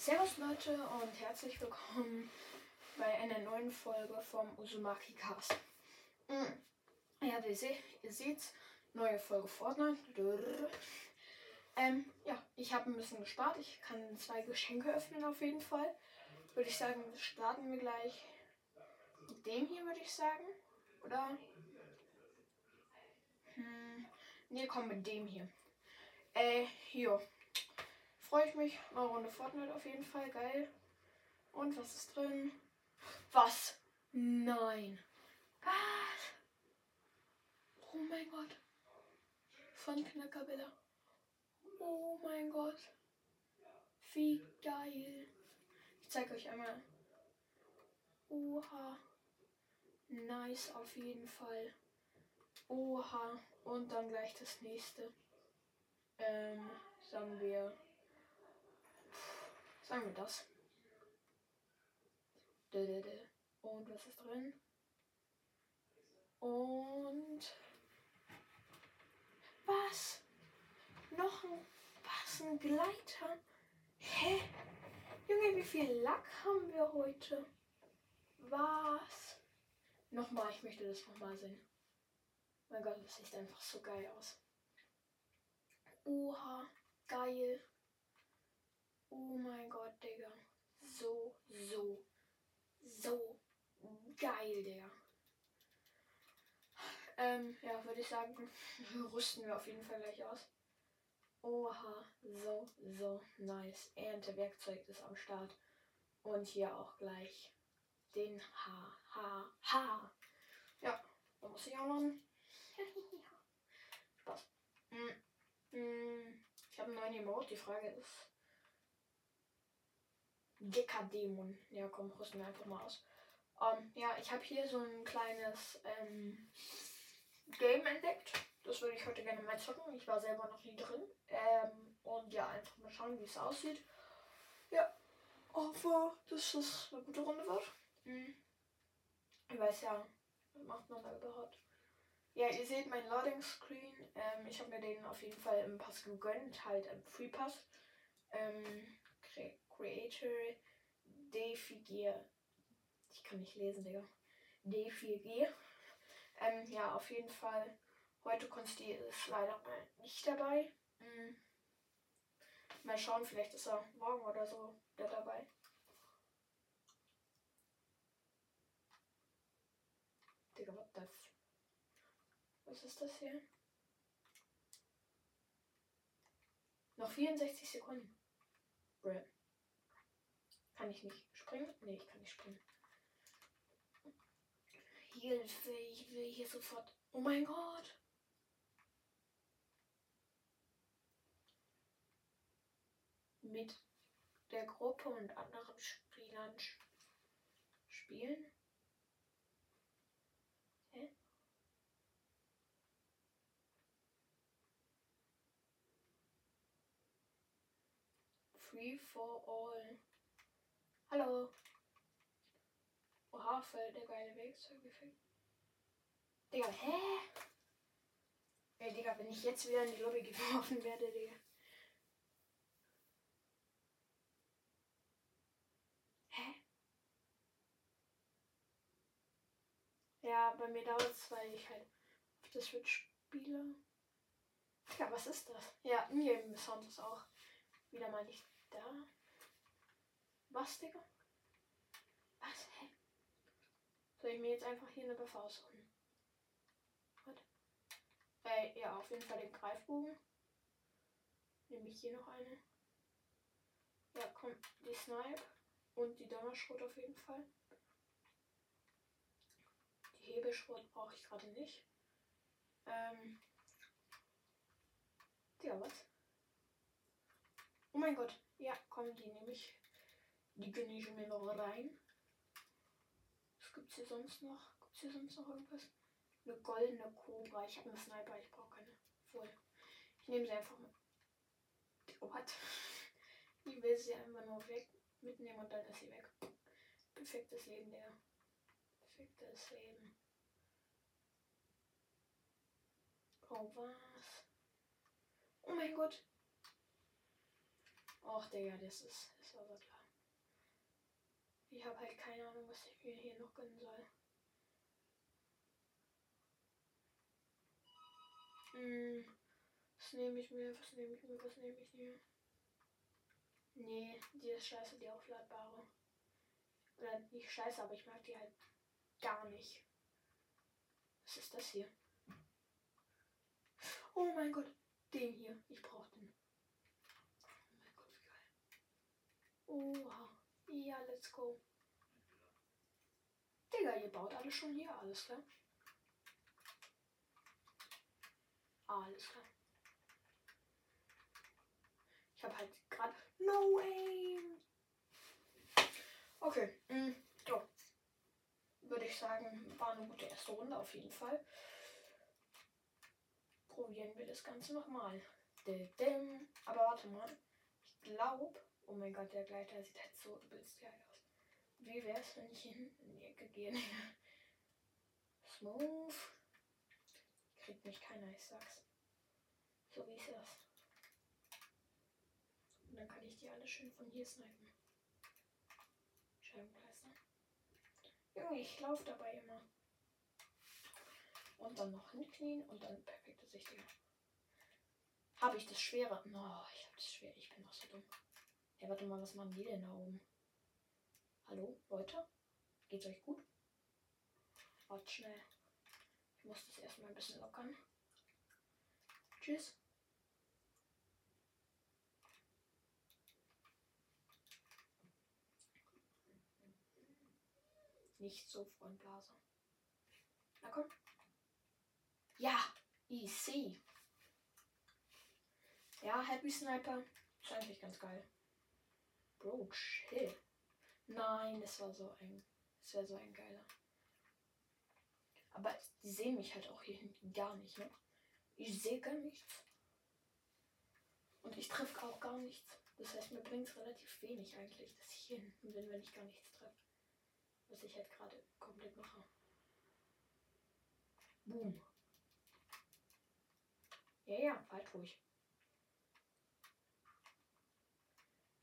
Servus Leute und herzlich willkommen bei einer neuen Folge vom Uzumaki Cast. Mm. Ja, wie se ihr seht, neue Folge Fortnite. Ähm, ja, ich habe ein bisschen gespart. Ich kann zwei Geschenke öffnen auf jeden Fall. Würde ich sagen, starten wir gleich mit dem hier, würde ich sagen. Oder? Hm, ne, komm mit dem hier. Äh, hier. Freue ich mich. Eine Runde Fortnite auf jeden Fall. Geil. Und was ist drin? Was? Nein. Was? Oh mein Gott. Von Knackerbilla. Oh mein Gott. Wie geil. Ich zeige euch einmal. Oha. Nice auf jeden Fall. Oha. Und dann gleich das nächste. Ähm, sagen wir. Sagen wir das. Und was ist drin? Und. Was? Noch ein. Was? Ein Gleiter? Hä? Junge, wie viel Lack haben wir heute? Was? Nochmal, ich möchte das nochmal sehen. Mein Gott, das sieht einfach so geil aus. Oha, geil. Oh mein Gott, Digga. So, so, so geil, Digga. Ähm, ja, würde ich sagen, rüsten wir auf jeden Fall gleich aus. Oha, so, so nice. Erntewerkzeug ist am Start. Und hier auch gleich den H, H, H. Ja, da muss ich auch machen. Spaß. Mm, mm, ich habe einen neuen Emote. Die Frage ist, Dekadämon. Ja, komm, rüsten wir einfach mal aus. Um, ja, ich habe hier so ein kleines ähm, Game entdeckt. Das würde ich heute gerne mal zocken. Ich war selber noch nie drin. Ähm, und ja, einfach mal schauen, wie es aussieht. Ja, hoffe, dass das eine gute Runde wird. Mhm. Ich weiß ja, was macht man da überhaupt? Ja, ihr seht meinen Loading Screen. Ähm, ich habe mir den auf jeden Fall im Pass gegönnt, halt im Free Pass. Ähm, Creator D4G. Ich kann nicht lesen, Digga. D4G. Ähm, ja, auf jeden Fall. Heute Konsti ist leider nicht dabei. Mhm. Mal schauen, vielleicht ist er morgen oder so der dabei. Digga, what the Was ist das hier? Noch 64 Sekunden. Bruh. Kann ich nicht springen? Nee, ich kann nicht springen. Hilfe, ich will hier sofort. Oh mein Gott. Mit der Gruppe und anderen Spielern spielen. Hä? Free for all. Hallo. Oha, voll der geile Werkzeugeffekt. Digga, hä? Ey, Digga, wenn ich jetzt wieder in die Lobby geworfen werde, Digga. Hä? Ja, bei mir dauert es, weil ich halt auf der Switch spiele. Ja, was ist das? Ja, Ingame Sound ist auch wieder mal nicht da. Was, Digga? Was? Hä? Soll ich mir jetzt einfach hier eine Waffe aussuchen? What? Äh, ja, auf jeden Fall den Greifbogen. Nehme ich hier noch eine. Ja, komm, die Snipe und die Donnerschrot auf jeden Fall. Die Hebelschrot brauche ich gerade nicht. Ähm. Ja, was? Oh mein Gott. Ja, komm, die nehme ich. Die gönne ich mir noch rein. Was gibt's hier sonst noch? Gibt's hier sonst noch irgendwas? Eine goldene Cobra. Ich habe eine Sniper, ich brauche keine. Voll. Ich nehme sie einfach mit. What? Ich will sie einfach nur weg mitnehmen und dann ist sie weg. Perfektes Leben, der. Perfektes Leben. Oh, was? Oh mein Gott. Och, Digga, das ist, das war klar. Ich habe halt keine Ahnung, was ich mir hier noch gönnen soll. Hm, was nehme ich mir? Was nehme ich mir? Was nehme ich mir? Nee, die ist scheiße, die aufladbare. Oder nicht scheiße, aber ich mag die halt gar nicht. Was ist das hier? Oh mein Gott, den hier. Ich brauche den. Oh mein Gott, wie geil. Oha. Let's go. Digga, ihr baut alles schon hier, alles klar. Alles klar. Ich habe halt gerade No aim. Okay. Mm, so. Würde ich sagen, war eine gute erste Runde auf jeden Fall. Probieren wir das Ganze nochmal. Aber warte mal. Ich glaube. Oh mein Gott, der Gleiter sieht halt so übelst geil aus. Wie wäre es, wenn ich in die Ecke gehe? Smooth. Kriegt mich keiner, ich sag's. So wie ist. Und dann kann ich die alle schön von hier snipen. Scheibenkleister. Junge, ich laufe dabei immer. Und dann noch hinknien und dann perfekte Sicht. Habe ich das Schwere? No, ich habe das schwer. Ich bin auch so dumm. Ey, warte mal, was machen die denn da oben? Hallo, Leute? Geht's euch gut? Warte schnell. Ich muss das erstmal ein bisschen lockern. Tschüss. Nicht so, Freund Blase. Na komm. Ja, easy. Ja, Happy Sniper. Ist eigentlich ganz geil. Bro, chill. Nein, das war so ein. Das wäre so ein geiler. Aber die sehen mich halt auch hier hinten gar nicht, ne? Ich sehe gar nichts. Und ich treffe auch gar nichts. Das heißt, mir bringt es relativ wenig eigentlich, dass ich hier hinten bin, wenn ich gar nichts treffe. Was ich halt gerade komplett mache. Boom. Ja, ja, halt ruhig.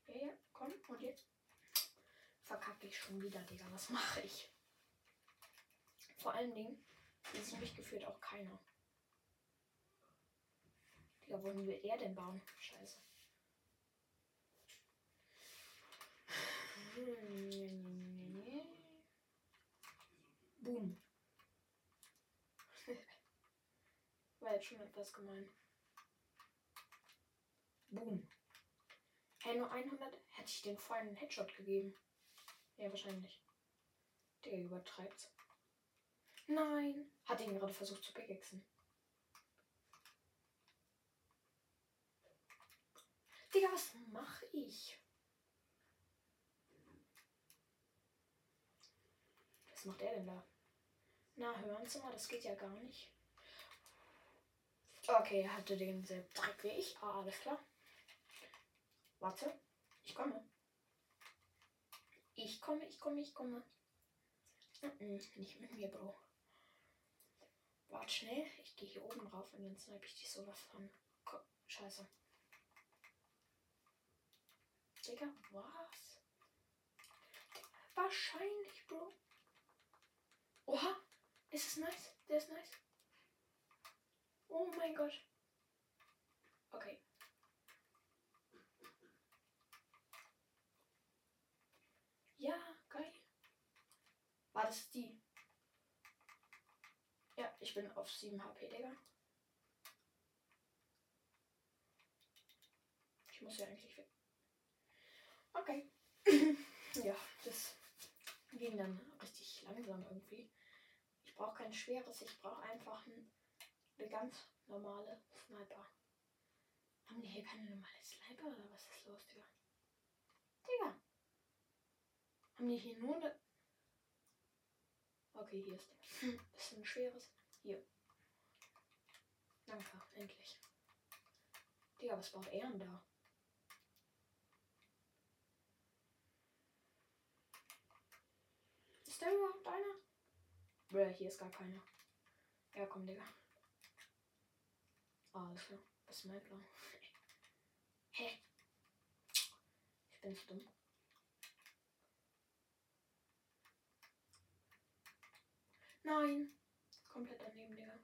Ja, ja, komm, und jetzt verkacke ich schon wieder, Digga. Was mache ich? Vor allen Dingen ist mich gefühlt auch keiner. Digga, wollen wir er denn bauen? Scheiße. Boom. War jetzt schon etwas gemein. Boom. Hey, nur 100 hätte ich den einen Headshot gegeben. Ja, wahrscheinlich. Der übertreibt. Nein. Hat ihn gerade versucht zu pickaxen. Digga, was mache ich? Was macht er denn da? Na, hören Sie mal, das geht ja gar nicht. Okay, er hatte denselben Dreck wie ich. Ah, alles klar. Warte, ich komme. Ich komme, ich komme, ich komme. nicht mit mir, Bro. Warte schnell, ich gehe hier oben rauf und dann snipe ich dich sowas von. Scheiße. Digga, was? Wahrscheinlich, Bro. Oha, ist es nice? Der ist nice. Oh mein Gott. Okay. Ja, geil. War das die? Ja, ich bin auf 7 HP, Digga. Ich muss ja eigentlich weg. Okay. ja, das ging dann richtig langsam irgendwie. Ich brauche kein schweres, ich brauche einfach ein, eine ganz normale Sniper. Haben die hier keine normale Sniper oder was ist los, Digga? Digga. Haben die hier nur. Okay, hier ist der. Hm, bisschen schweres. Hier. Danke, endlich. Digga, was baut er denn da? Ist da überhaupt einer? Bruh, hier ist gar keiner. Ja, komm, Digga. Ah, alles klar. Das ist mein Plan. Hä? Ich bin zu dumm. Nein. Komplett daneben, Digga.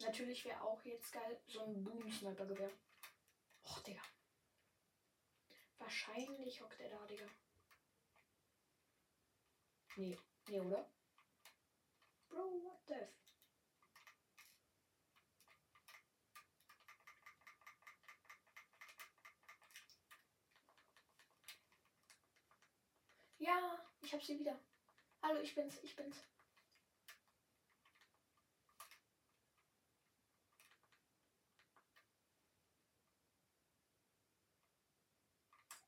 Natürlich wäre auch jetzt geil so ein Boom-Sniper-Gewehr. Och, Digga. Wahrscheinlich hockt er da, Digga. Nee, nee, oder? Bro, what the f Ja, ich hab sie wieder. Hallo, ich bin's, ich bin's.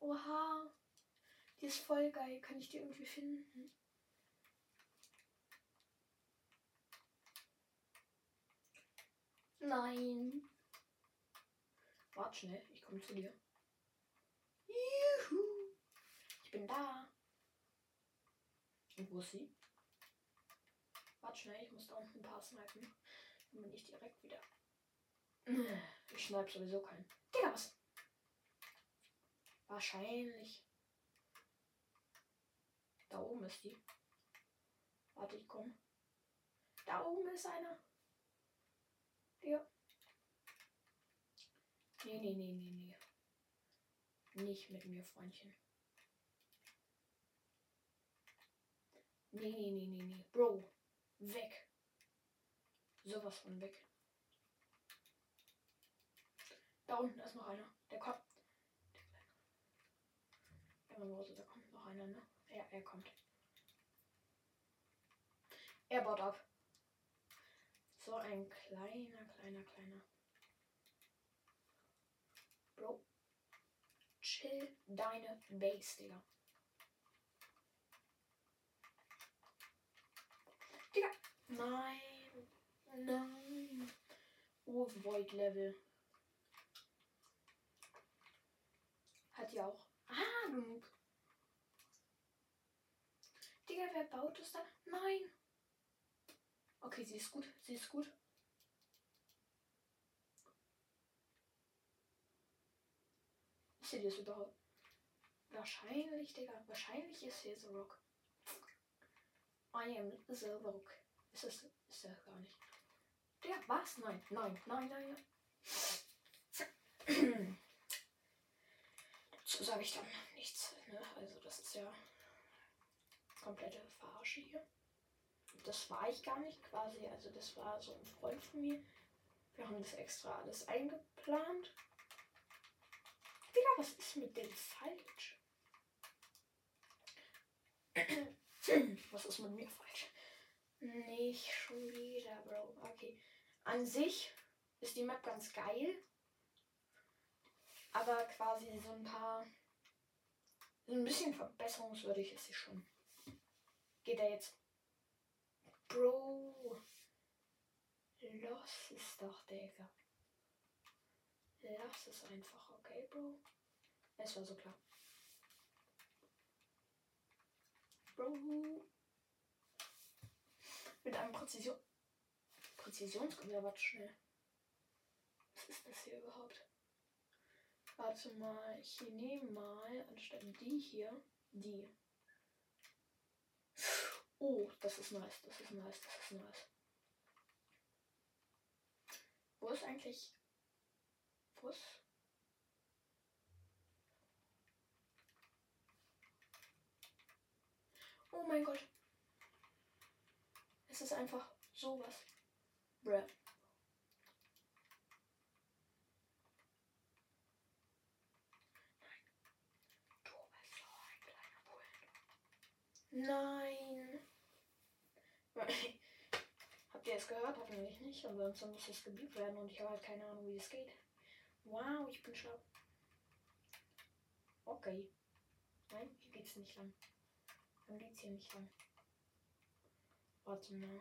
Oha. Die ist voll geil. Kann ich die irgendwie finden? Nein. Warte schnell, ich komme zu dir. Juhu. Ich bin da. Und wo ist sie? Warte schnell, ich muss da unten ein paar snipen. Dann bin ich direkt wieder. Ich schneide sowieso keinen. Digga, was? Wahrscheinlich. Da oben ist die. Warte, ich komme. Da oben ist einer. Ja. Nee, nee, nee, nee, nee. Nicht mit mir, Freundchen. Nee, nee, nee, nee, nee. Bro. Weg. Sowas von weg. Da unten ist noch einer. Der kommt. Ehrenlose, da kommt noch einer, ne? Ja, er kommt. Er baut ab. So ein kleiner, kleiner, kleiner. Bro. Chill deine Base, Digga. Digga. Nein. Nein. Oh, Void Level. Hat ja auch. Ah, Digga, wer baut es da? Nein. Okay, sie ist gut. Sie ist gut. Ist sie das überhaupt? Wahrscheinlich, Digga. Wahrscheinlich ist sie The Rock. I am The Rock. Ist das, ist das gar nicht. Digga, was? Nein, nein, nein, nein, nein. Dazu sage ich dann nichts. Ne? Also das ist ja komplette Verarsche hier. Das war ich gar nicht quasi. Also das war so ein Freund von mir. Wir haben das extra alles eingeplant. Digga, was ist mit dem falsch? Was ist mit mir falsch? Nicht schon wieder, Bro. Okay. An sich ist die Map ganz geil. Aber quasi so ein paar. So ein bisschen verbesserungswürdig ist sie schon. Geht er jetzt? Bro. Los ist doch, Digga. Lass es einfach, okay, Bro? Es war so klar. Bro. Mit einem Präzision. Präzisionsgewehr, warte schnell. Was ist das hier überhaupt? Warte mal, ich nehme mal anstatt die hier die. Oh, das ist nice, das ist nice, das ist nice. Wo ist eigentlich. Wo ist. Oh mein Gott. Es ist einfach sowas. Bruh. Nein. Habt ihr es gehört? Hoffentlich nicht. Ansonsten muss es gebiebt werden und ich habe halt keine Ahnung, wie es geht. Wow, ich bin schlau. Okay. Nein, hier geht's nicht lang. Dann geht's hier nicht lang. Warte mal.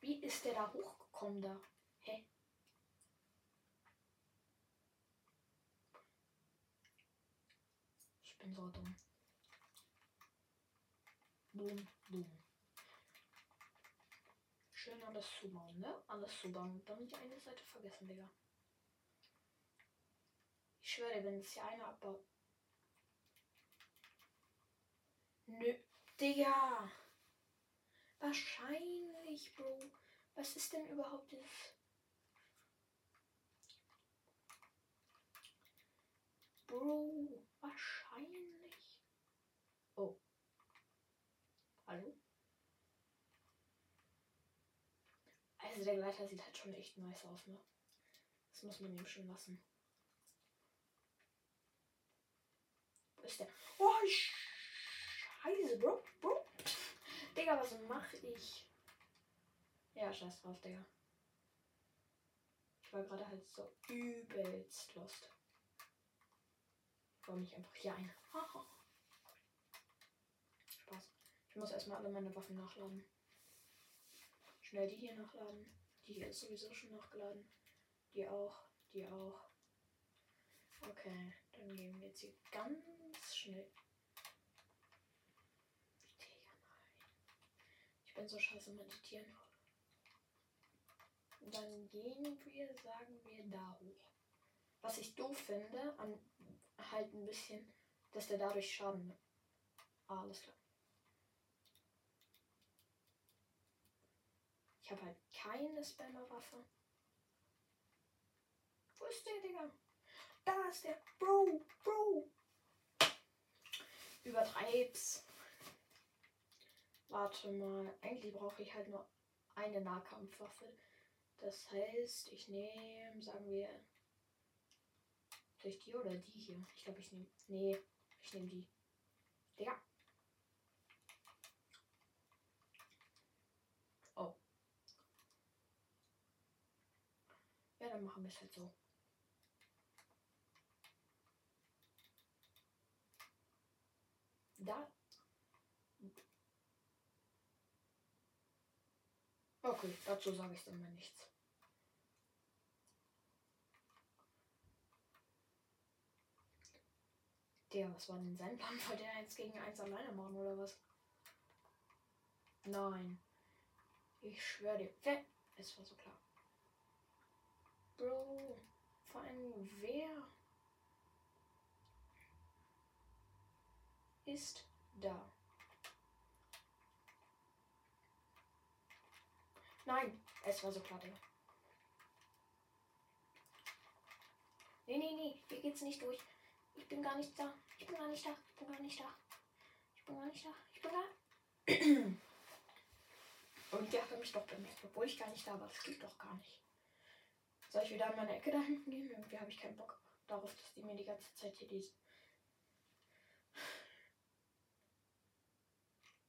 Wie ist der da hochgekommen da? Hä? Ich bin so dumm. Boom, boom. Schön alles zubauen, ne? Alles zubauen, damit ich eine Seite vergessen, Digga. Ich schwöre, wenn es hier einer abbaut. Nö. Digga. Wahrscheinlich, Bro. Was ist denn überhaupt das? Bro, wahrscheinlich. Oh. Hallo? Also der Gleiter sieht halt schon echt nice aus, ne? Das muss man ihm schon lassen. Wo ist der? Oh, scheiße, Bro, Bro. Digga, was mache ich? Ja, scheiß drauf, Digga. Ich war gerade halt so übelst lost. Ich baue mich einfach hier ein. Spaß. Ich muss erstmal alle meine Waffen nachladen. Schnell die hier nachladen. Die hier ist sowieso schon nachgeladen. Die auch. Die auch. Okay, dann gehen wir jetzt hier ganz schnell. Digga, nein. Ich bin so scheiße meditieren. Dann gehen wir, sagen wir, da hoch. Was ich doof finde, an halt ein bisschen, dass der dadurch Schaden. Ah, alles klar. Ich habe halt keine Spammer-Waffe. Wo ist der, Digga? Da ist der. Bro, Bro. Übertreib's. Warte mal. Eigentlich brauche ich halt nur eine Nahkampfwaffe. Das heißt, ich nehme, sagen wir, ich die oder die hier? Ich glaube, ich nehme, nee, ich nehme die. Digga. Oh. Ja, dann machen wir es halt so. Da. Okay, dazu sage ich dann mal nichts. Der, was war denn sein Plan? Wollte er eins gegen eins alleine machen oder was? Nein. Ich schwöre dir. Wer? Es war so klar. Bro. Vor allem wer ist da? Nein, es war so Digga. Nee, nee, nee, hier geht's nicht durch. Ich bin gar nicht da. Ich bin gar nicht da. Ich bin gar nicht da. Ich bin gar nicht da. Ich bin da. Und der hat mich doch bemerkt, obwohl ich gar nicht da war. Das geht doch gar nicht. Soll ich wieder in meine Ecke da hinten gehen? Irgendwie habe ich keinen Bock darauf, dass die mir die ganze Zeit hier lesen.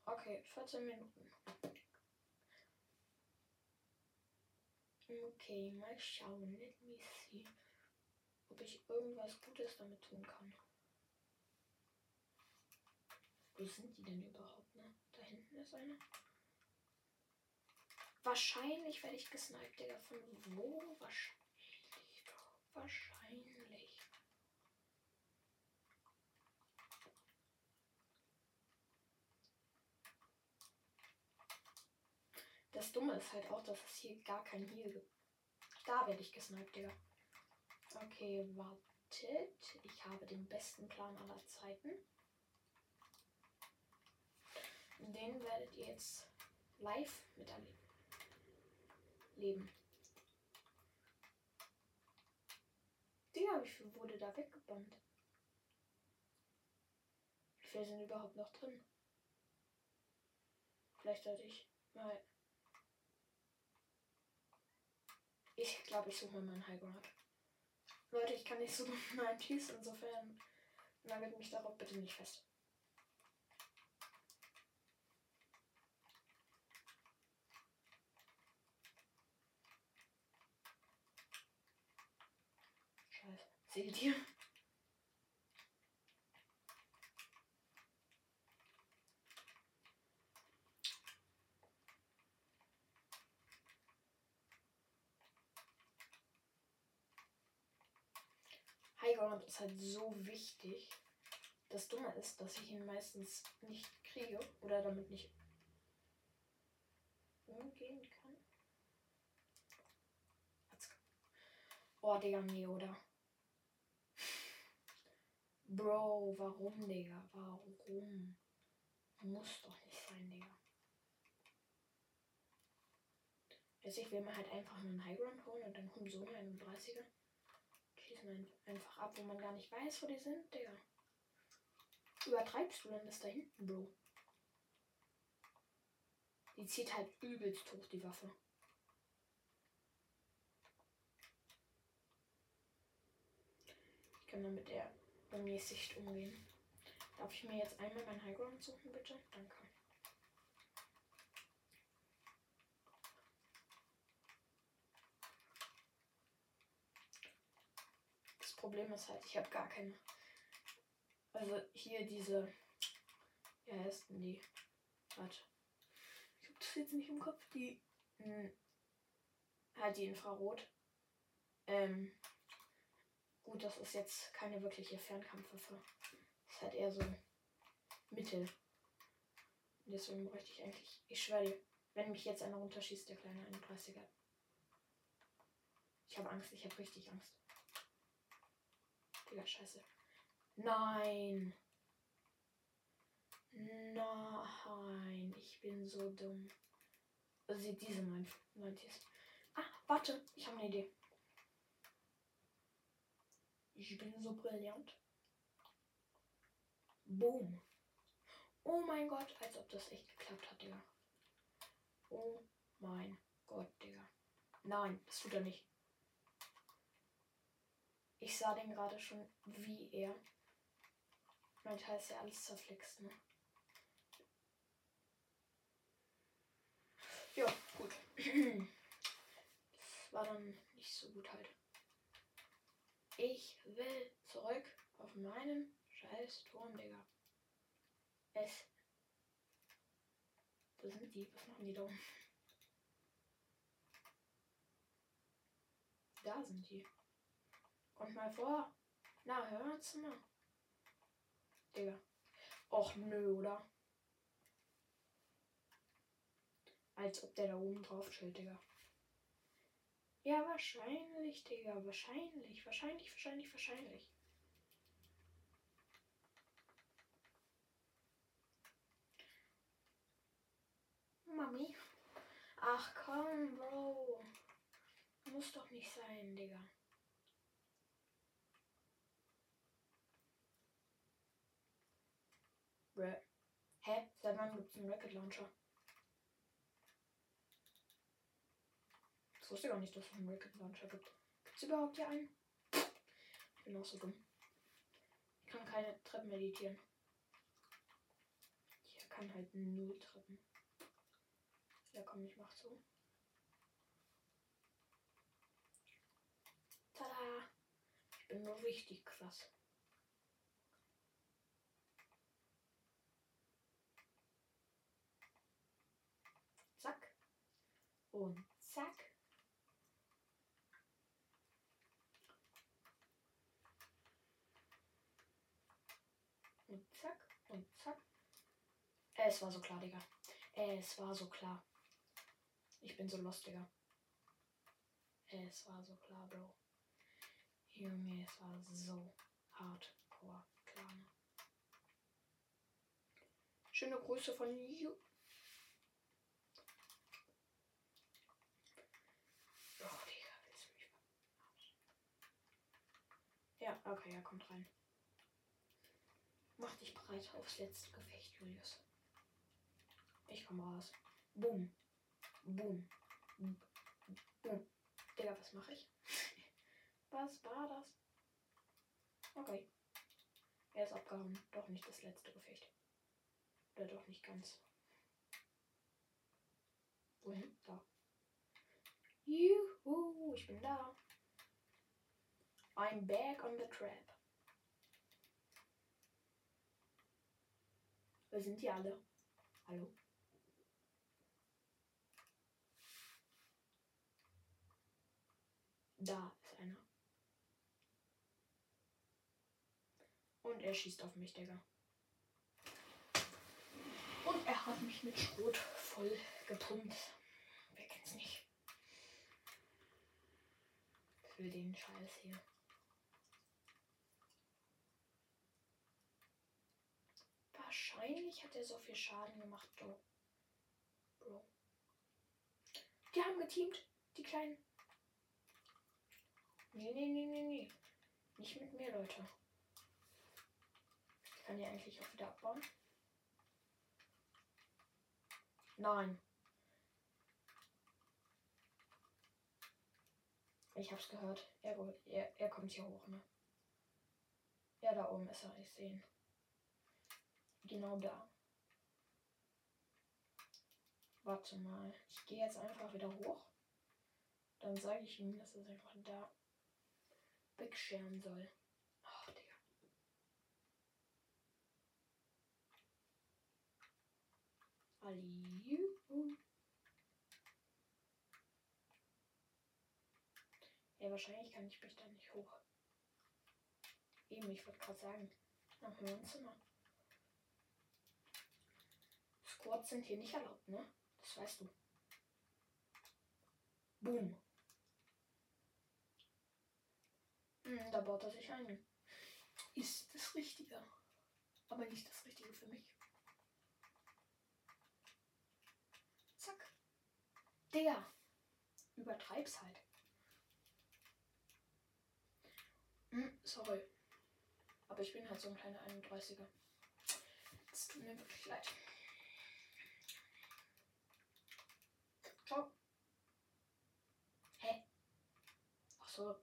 Okay, 14 Minuten. Okay, mal schauen. Let me see ob ich irgendwas Gutes damit tun kann. Wo sind die denn überhaupt, ne? Da hinten ist eine. Wahrscheinlich werde ich gesniped, Digga. Von wo? Wahrscheinlich. Wahrscheinlich. Das Dumme ist halt auch, dass es hier gar kein Heal gibt. Da werde ich gesniped, Digga. Okay, wartet. Ich habe den besten Plan aller Zeiten. Den werdet ihr jetzt live miterleben. Leben. Digga, wie viel wurde da weggebannt? Wie viele sind überhaupt noch drin? Vielleicht sollte ich mal. Ich glaube, ich suche mal meinen Highground. Leute, ich kann nicht so gut mein Tees, insofern nagelt mich darauf bitte nicht fest. Scheiße. Seht ihr? Highground ist halt so wichtig. Das Dumme ist, dass ich ihn meistens nicht kriege oder damit nicht umgehen kann. Oh, Digga, nee, oder? Bro, warum, Digga? Warum? Muss doch nicht sein, Digga. Also ich will mir halt einfach einen Highground holen und dann kommen so eine 31er. Schießen einfach ab, wo man gar nicht weiß, wo die sind, Digga. Übertreibst du denn das da hinten, Bro? Die zieht halt übelst hoch, die Waffe. Ich kann dann mit der mäßig umgehen. Darf ich mir jetzt einmal mein Highground suchen, bitte? Danke. Das Problem ist halt, ich habe gar keine. Also hier diese. Wie heißt denn die? Warte. Ich habe das jetzt nicht im Kopf. Die. Mh, hm, halt die Infrarot. Ähm, Gut, das ist jetzt keine wirkliche Fernkampfwaffe. Das ist halt eher so Mittel. Deswegen bräuchte ich eigentlich. Ich schwöre dir, wenn mich jetzt einer runterschießt, der kleine 31er. Ich habe Angst, ich habe richtig Angst. Digga, scheiße. Nein! Nein, ich bin so dumm. Also diese meint, meint Ah, warte, ich habe eine Idee. Ich bin so brillant. Boom. Oh mein Gott, als ob das echt geklappt hat, Digga. Oh mein Gott, Digga. Nein, das tut er nicht. Ich sah den gerade schon, wie er. Mein Teil ist ja alles zerflext, ne? Ja, gut. war dann nicht so gut halt. Ich will zurück auf meinen scheiß Turm, Digga. Es. Wo sind die? Was machen die da? Da sind die. Kommt mal vor. Na, hört's mal. Digga. Och nö, oder? Als ob der da oben drauf chillt, Digga. Ja, wahrscheinlich, Digga. Wahrscheinlich, wahrscheinlich, wahrscheinlich, wahrscheinlich. Mami. Ach komm, Bro. Muss doch nicht sein, Digga. Hä? Seit wann gibt's einen Rocket Launcher? Ich wusste gar nicht, dass es einen Rocket Launcher gibt. Gibt es überhaupt hier einen? Ich bin auch so dumm. Ich kann keine Treppen meditieren. Ich kann halt null Treppen. Ja, komm, ich mach so. Tada! Ich bin nur richtig krass. Zack. Und zack. Und zack. Und zack. Es war so klar, Digga. Es war so klar. Ich bin so lost, Digga. Es war so klar, Bro. Junge, es war so hardcore klar. Ne? Schöne Grüße von Ju. Oh, Digga, willst du mich Ja, okay, er kommt rein. Mach dich bereit aufs letzte Gefecht, Julius. Ich komme raus. Boom. Boom. Boom. Digga, was mache ich? was war das? Okay. Er ist abgehauen. Doch nicht das letzte Gefecht. Oder doch nicht ganz. Wohin? Da. Juhu, ich bin da. I'm back on the trap. Wo sind die alle? Hallo? Da ist einer. Und er schießt auf mich, Digga. Und er hat mich mit Schrot voll gepumpt. Wer kennt's nicht? Für den Scheiß hier. Wahrscheinlich hat er so viel Schaden gemacht, Bro. Bro. Die haben geteamt, die kleinen. Nee, nee, nee, nee, nee. Nicht mit mir, Leute. Ich kann die eigentlich auch wieder abbauen. Nein. Ich hab's gehört. Er, er, er kommt hier hoch, ne? Ja, da oben ist er. Ich sehe ihn. Genau da. Warte mal. Ich gehe jetzt einfach wieder hoch. Dann sage ich ihm, dass er sich einfach da wegscheren soll. Ach, Digga. Aliu. Ja, wahrscheinlich kann ich mich da nicht hoch. Eben, ich wollte gerade sagen, am Wohnzimmer. Squads sind hier nicht erlaubt, ne? Das weißt du. Boom. Hm, da baut er sich ein. Ist das Richtige. Aber nicht das Richtige für mich. Zack. Der. Übertreib's halt. Hm, sorry. Aber ich bin halt so ein kleiner 31er. Es tut mir wirklich leid. Ciao. Hä? Ach so.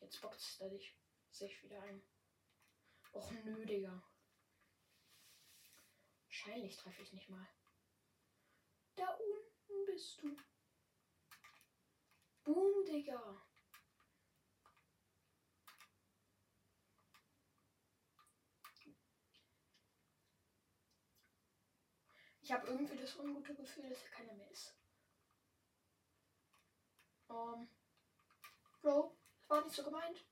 Jetzt boxt er dich sich wieder ein. Och nö, Digga. Wahrscheinlich treffe ich nicht mal. Da unten bist du. Boom, Digga. Ich habe irgendwie das ungute Gefühl, dass er keiner mehr ist. Ähm, Bro, war nicht so gemeint.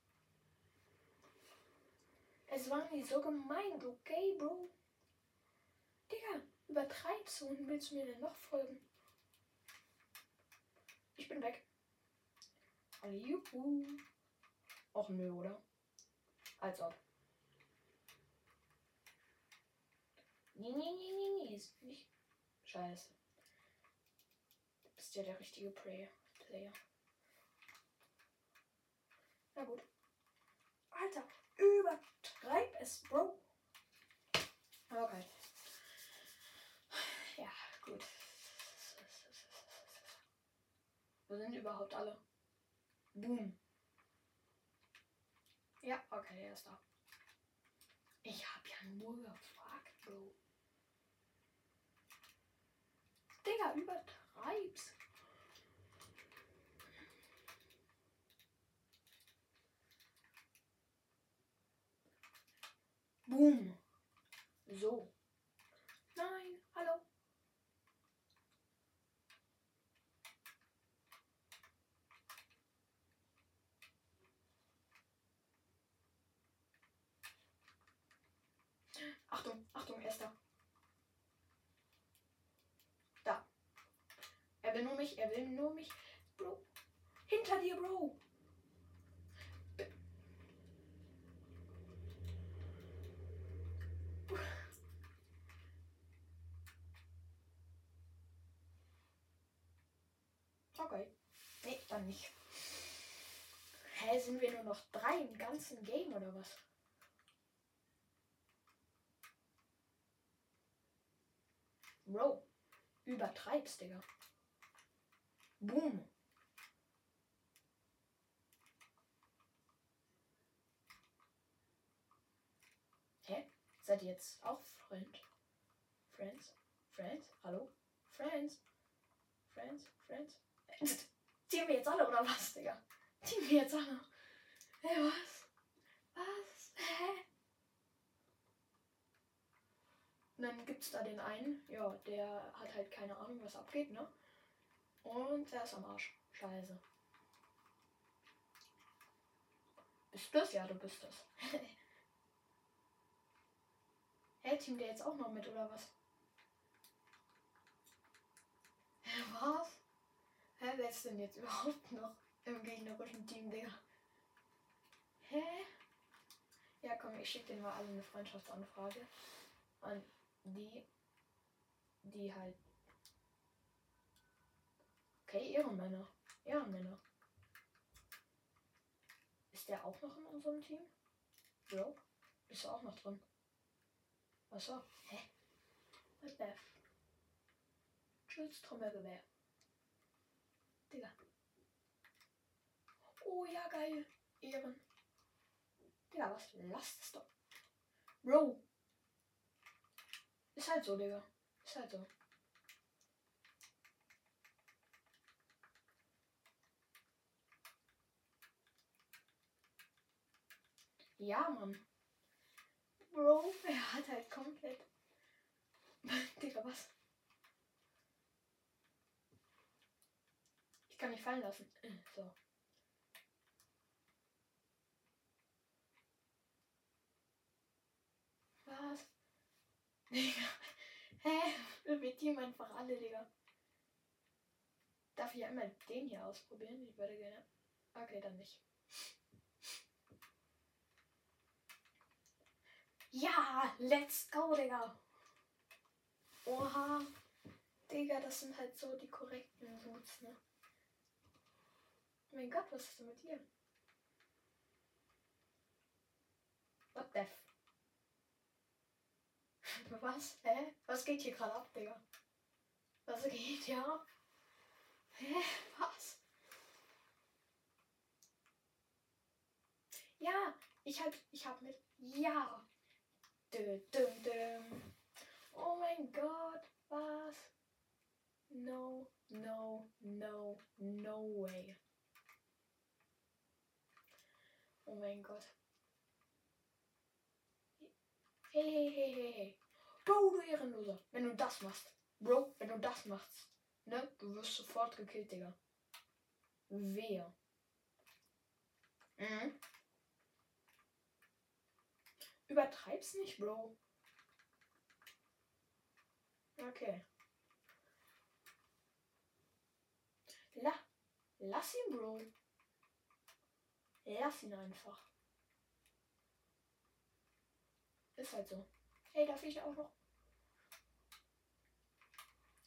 Es war nicht so gemeint, okay, Bro? Digga, übertreibst du und willst du mir denn noch folgen? Ich bin weg. Juhu. Och nö, oder? Als ob. Nee, nee, nee, nee, nee, ist nicht. Scheiße. Du bist ja der richtige Player. Player. Na gut. Alter, übertreib es, Bro. Okay. Ja, gut. Wo sind überhaupt alle? Boom. Ja, okay, er ist da. Ich hab ja nur gefragt, Bro. Digga, übertreib's. Boom. So. Nein, hallo. Achtung, Achtung, Esther. Er will nur mich, er will nur mich. Bro. Hinter dir, Bro. Okay. Nee, dann nicht. Hä, sind wir nur noch drei im ganzen Game oder was? Bro, übertreibst, Digga. Boom. Hä? Seid ihr jetzt auch Freund? Friends? Friends? Hallo? Friends? Friends? Friends? Team wir jetzt alle oder was, Digga? Team wir jetzt alle. Hä, was? Was? Hä? Und dann gibt's da den einen, ja, der hat halt keine Ahnung, was abgeht, ne? Und er ist am Arsch. Scheiße. Bist du das? Ja, du bist das. Hä, Team der jetzt auch noch mit, oder was? Hä, was? Hä, wer ist denn jetzt überhaupt noch im gegnerischen Team, Digga? Hä? Ja, komm, ich schicke den mal alle eine Freundschaftsanfrage. Und die, die halt. Okay, Ehrenmänner. Ehrenmänner. Ist der auch noch in unserem Team? Bro, bist du auch noch drin? Achso, hä? What the? Tschüss, Trommelgewehr. Digga. Oh ja, geil. Ehren. Digga, was? Lass es doch. Bro. Ist halt so, Digga. Ist halt so. Ja, Mann. Bro, er hat halt komplett. Digga, was? Kann mich fallen lassen. So. Was? Digga. Hä? Wir teamen einfach alle, Digga. Darf ich einmal den hier ausprobieren? Ich würde gerne. Okay, dann nicht. Ja, let's go, Digga. Oha. Digga, das sind halt so die korrekten Boots, ne? Mein Gott, was ist denn mit dir? What the f Was? Hä? Was geht hier gerade ab, Digga? Was geht hier ab? Hä? Was? Ja, ich hab, ich hab mit Ja. Dö, düm, düm. Oh mein Gott, was? No, no, no, no way. Oh mein Gott. Hey, hey, hey, hey, hey. Bro, du Ehrenloser. Wenn du das machst. Bro, wenn du das machst. Ne? Du wirst sofort gekillt, Digga. Wer? Mhm. Übertreib's nicht, Bro. Okay. La lass ihn, Bro. Lass ihn einfach. Ist halt so. Hey, darf ich auch noch?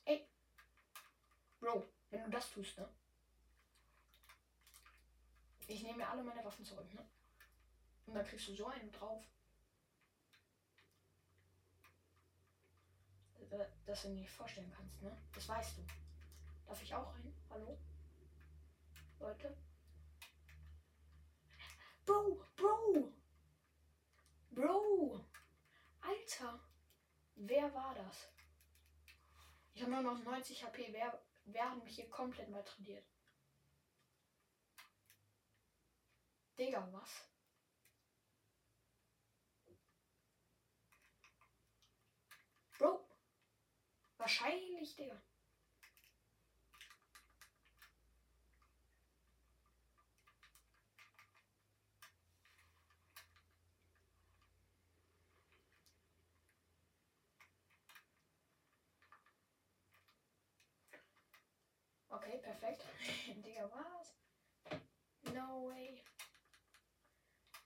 Ey. Bro, wenn du das tust, ne? Ich nehme mir alle meine Waffen zurück, ne? Und dann kriegst du so einen drauf. Äh, dass du nicht vorstellen kannst, ne? Das weißt du. Darf ich auch rein? Hallo? Leute? Bro, Bro! Bro! Alter! Wer war das? Ich habe nur noch 90 HP. Wer, wer hat mich hier komplett malträtiert? Digga, was? Bro! Wahrscheinlich, Digga. Okay, perfekt. Digga, was? No way.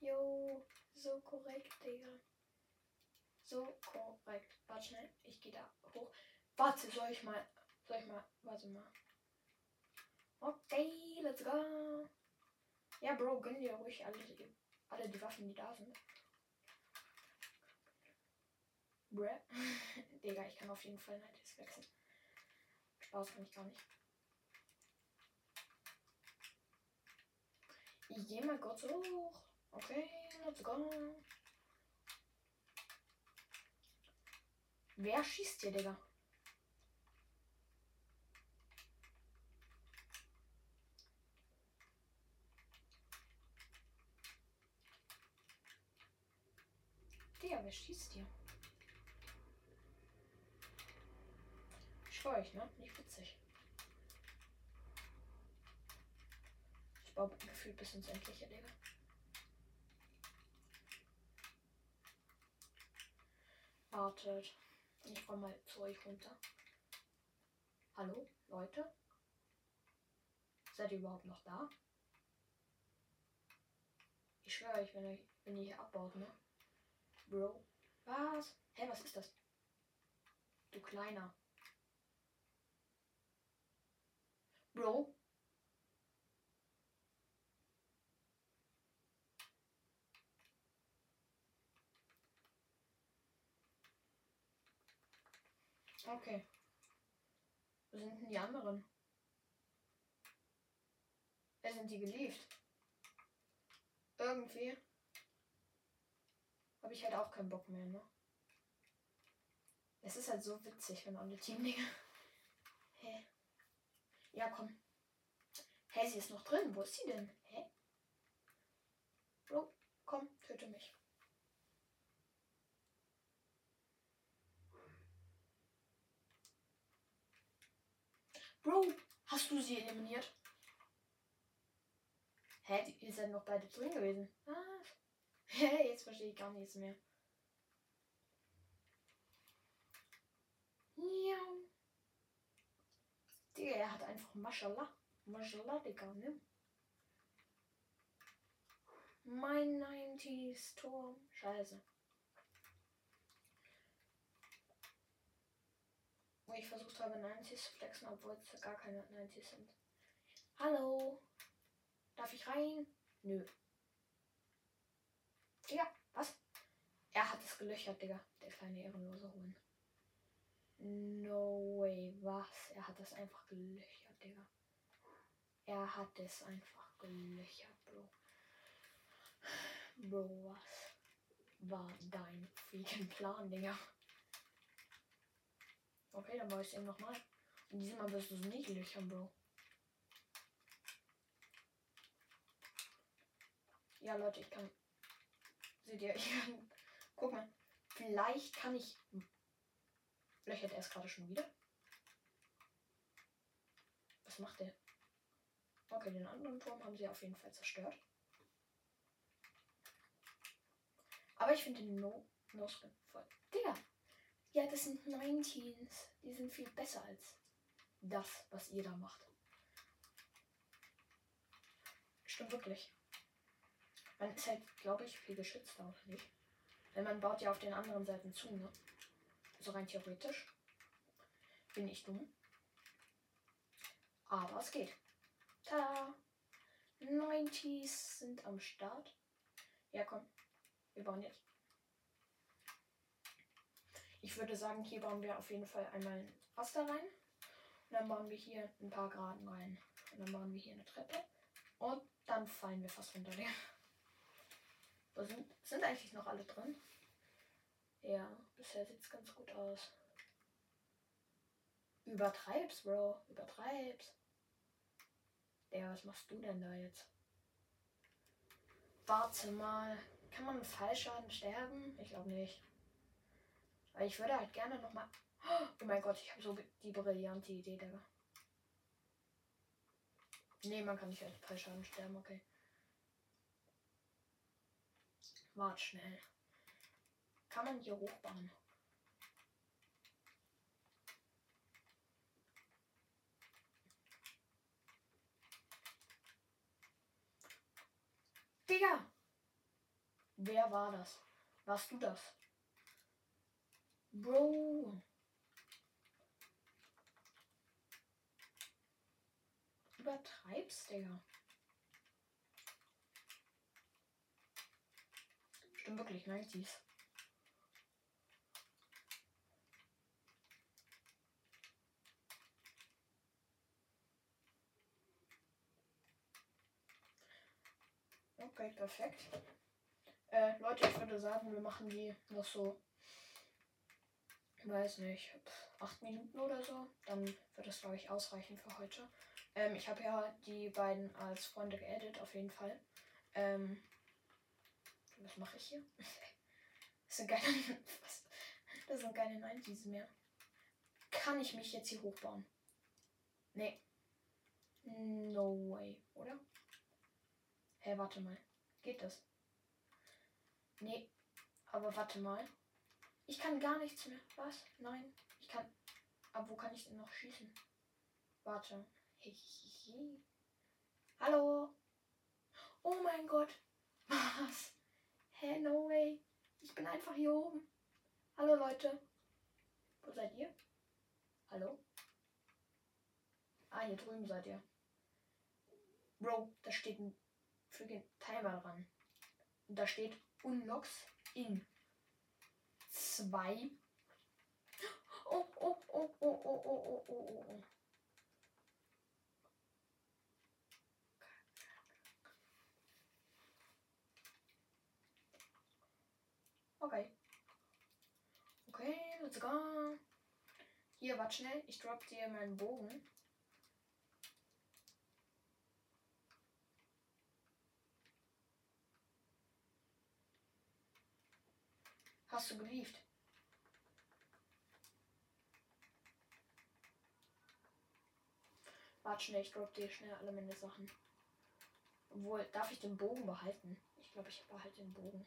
Yo, so korrekt, Digga. So korrekt. Warte schnell, ich gehe da hoch. Warte, soll ich mal. Soll ich mal. Warte mal. Okay, let's go. Ja, Bro, gönn dir ruhig alle die, alle die Waffen, die da sind. Bruh. Digga, ich kann auf jeden Fall nicht wechseln. Spaß kann ich gar nicht. Ich gehe mal kurz hoch. Okay, let's go. Wer schießt hier, Digga? Digga, wer schießt hier? Ich euch, ne? Nicht witzig. Ich baue gefühlt bis ins Endliche, Digga. Wartet. Ich komme mal zu euch runter. Hallo, Leute? Seid ihr überhaupt noch da? Ich schwöre euch, wenn, ihr, wenn ihr hier abbaut, ne? Bro. Was? Hä, was ist das? du Kleiner. Bro. Okay. Wo sind denn die anderen? Wer sind die gelieft? Irgendwie habe ich halt auch keinen Bock mehr, ne? Es ist halt so witzig, wenn alle Teamlinge. Hä? Ja, komm. Hä, sie ist noch drin. Wo ist sie denn? Hä? Bro, komm, töte mich. Bro, hast du sie eliminiert? Hä, ihr seid noch beide drin gewesen. Ah. Jetzt verstehe ich gar nichts mehr. Ja. Digga, er hat einfach Mashallah. Mashallah, Digga, ne? Mein 90s Tor. Scheiße. Wo ich versucht habe, 90s zu flexen, obwohl es gar keine 90s sind. Hallo? Darf ich rein? Nö. Ja, was? Er hat es gelöchert, Digga. Der kleine ehrenlose Huhn. No way, was? Er hat das einfach gelöchert, Digga. Er hat es einfach gelöchert, Bro. Bro, was war dein freaking Plan, Digga? Okay, dann war ich es eben nochmal. Und diesmal wirst du es nicht löchern, Bro. Ja, Leute, ich kann. Seht ihr, ich kann. Guck mal. Vielleicht kann ich Löchert er es gerade schon wieder? Was macht der? Okay, den anderen Turm haben sie auf jeden Fall zerstört. Aber ich finde den No, no Skin voll. Digga! Ja, das sind 19s. Die sind viel besser als das, was ihr da macht. Stimmt wirklich. Man ist halt, glaube ich, viel geschützter, oder nicht? Denn man baut ja auf den anderen Seiten zu, ne? So rein theoretisch bin ich dumm. Aber es geht. Tada! 90s sind am Start. Ja, komm. Wir bauen jetzt. Ich würde sagen, hier bauen wir auf jeden Fall einmal ein Raster rein. Und dann bauen wir hier ein paar Graden rein. Und dann bauen wir hier eine Treppe. Und dann fallen wir fast runter. Wo sind, sind eigentlich noch alle drin? Ja, bisher sieht es ganz gut aus. Übertreib's, Bro. Übertreib's. Ja, was machst du denn da jetzt? Warte mal. Kann man mit Fallschaden sterben? Ich glaube nicht. Aber ich würde halt gerne noch mal. Oh mein Gott, ich habe so die brillante Idee, Digga. Nee, man kann nicht mit Fallschaden sterben, okay. Wart schnell. Kann man hier hochbauen? Digga! Wer war das? Warst du das? Bro! Übertreibst, Digga. Stimmt wirklich, 90s. Okay, perfekt. Äh, Leute, ich würde sagen, wir machen die noch so, weiß nicht, acht Minuten oder so. Dann wird das, glaube ich, ausreichen für heute. Ähm, ich habe ja die beiden als Freunde geedit, auf jeden Fall. Ähm, was mache ich hier? Das sind keine, was, das sind keine 90s mehr. Kann ich mich jetzt hier hochbauen? Nee. No way, oder? Hä, hey, warte mal. Geht das? Nee. Aber warte mal. Ich kann gar nichts mehr. Was? Nein. Ich kann. Aber wo kann ich denn noch schießen? Warte. Hallo? Oh mein Gott. Was? Hä, no way. Ich bin einfach hier oben. Hallo Leute. Wo seid ihr? Hallo? Ah, hier drüben seid ihr. Bro, da steht ein freaking Timer dran. Und da steht Unlocks in 2. Oh, oh, oh, oh, oh, oh, oh, oh, oh. Okay. Okay, let's go. Hier, warte schnell. Ich drop dir meinen Bogen. Hast du gelieft? Warte schnell, ich drop dir schnell alle meine Sachen. Obwohl, darf ich den Bogen behalten? Ich glaube, ich behalte den Bogen.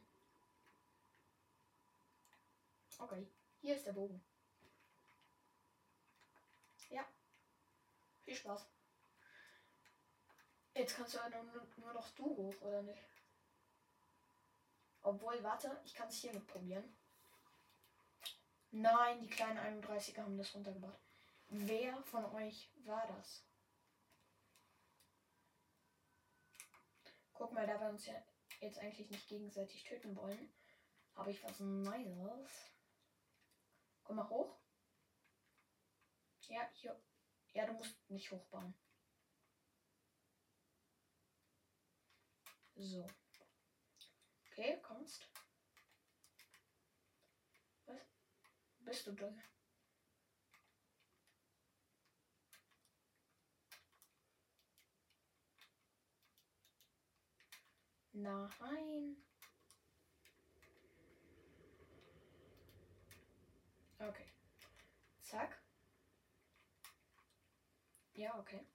Okay, hier ist der Bogen. Ja. Viel Spaß. Jetzt kannst du nur, nur noch du hoch, oder nicht? Obwohl, warte, ich kann es hiermit probieren. Nein, die kleinen 31er haben das runtergebracht. Wer von euch war das? Guck mal, da wir uns ja jetzt eigentlich nicht gegenseitig töten wollen, habe ich was Nices. Komm mal hoch. Ja, hier. Ja, du musst nicht hochbauen. So. Okay, kommst. Was? Bist du drin? Nein. Okay. Zack. Ja, okay.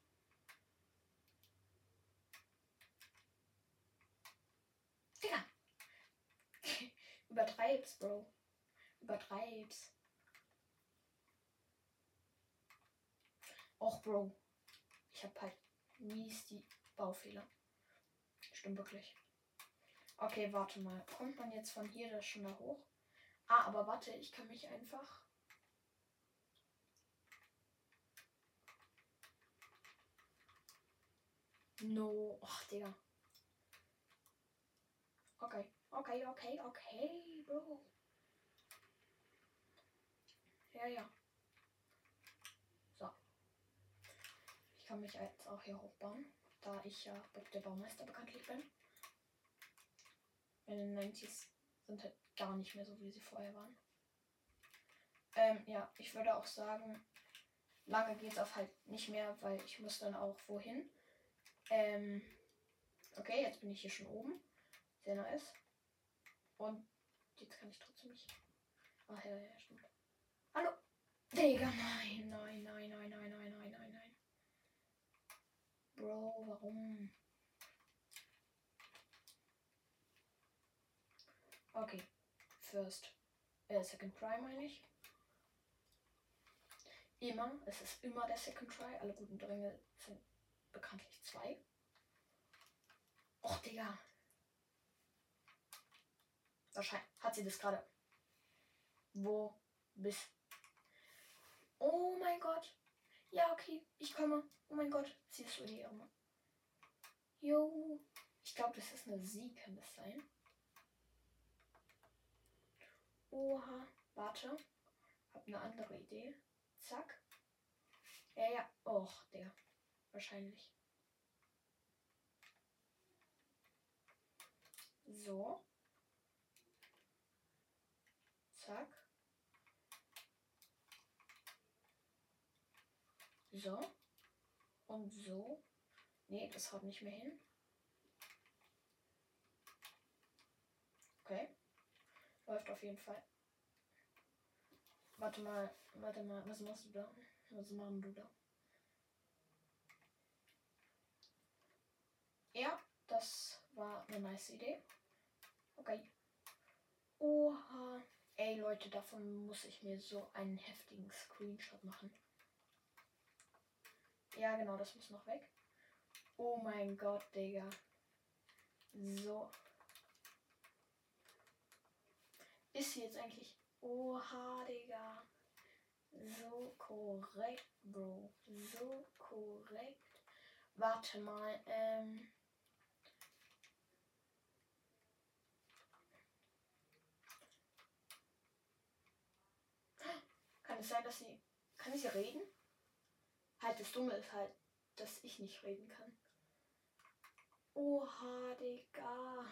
Digga. Übertreib's, Bro. Übertreib's. Och, Bro. Ich hab halt mies die Baufehler. Stimmt wirklich. Okay, warte mal. Kommt man jetzt von hier das schon da hoch? Ah, aber warte, ich kann mich einfach. No. Ach, Digga. Okay, okay, okay, okay, Bro. Ja, ja. So. Ich kann mich jetzt auch hier hochbauen, da ich ja der Baumeister bekanntlich bin. Meine 90s sind halt gar nicht mehr so, wie sie vorher waren. Ähm, ja, ich würde auch sagen, lange geht es auf halt nicht mehr, weil ich muss dann auch wohin. Ähm, okay, jetzt bin ich hier schon oben. Sehr nice. Und jetzt kann ich trotzdem nicht. Ach ja, ja, stimmt. Hallo. Digga, nein, nein, nein, nein, nein, nein, nein, nein. Bro, warum? Okay. First. Äh, Second Try meine ich. Immer. Es ist immer der Second Try. Alle guten Dringe sind bekanntlich zwei. Och, Digga. Wahrscheinlich hat sie das gerade. Wo bist Oh mein Gott. Ja, okay. Ich komme. Oh mein Gott. Siehst du die Irme? Jo. Ich glaube, das ist eine Sie, kann das sein? Oha. Warte. Hab eine andere Idee. Zack. Ja, ja. Och, der. Wahrscheinlich. So. Zack. So. Und so. Nee, das haut nicht mehr hin. Okay. Läuft auf jeden Fall. Warte mal, warte mal, was machst du da? Was machen du da? Ja, das war eine nice Idee. Okay. Oha. Ey Leute, davon muss ich mir so einen heftigen Screenshot machen. Ja, genau, das muss noch weg. Oh mein Gott, Digga. So. Ist sie jetzt eigentlich. Oha, Digga. So korrekt, Bro. So korrekt. Warte mal, ähm. Kann es sein, dass sie. Kann sie reden? Halt, das Dumme ist halt, dass ich nicht reden kann. Oha, Digga.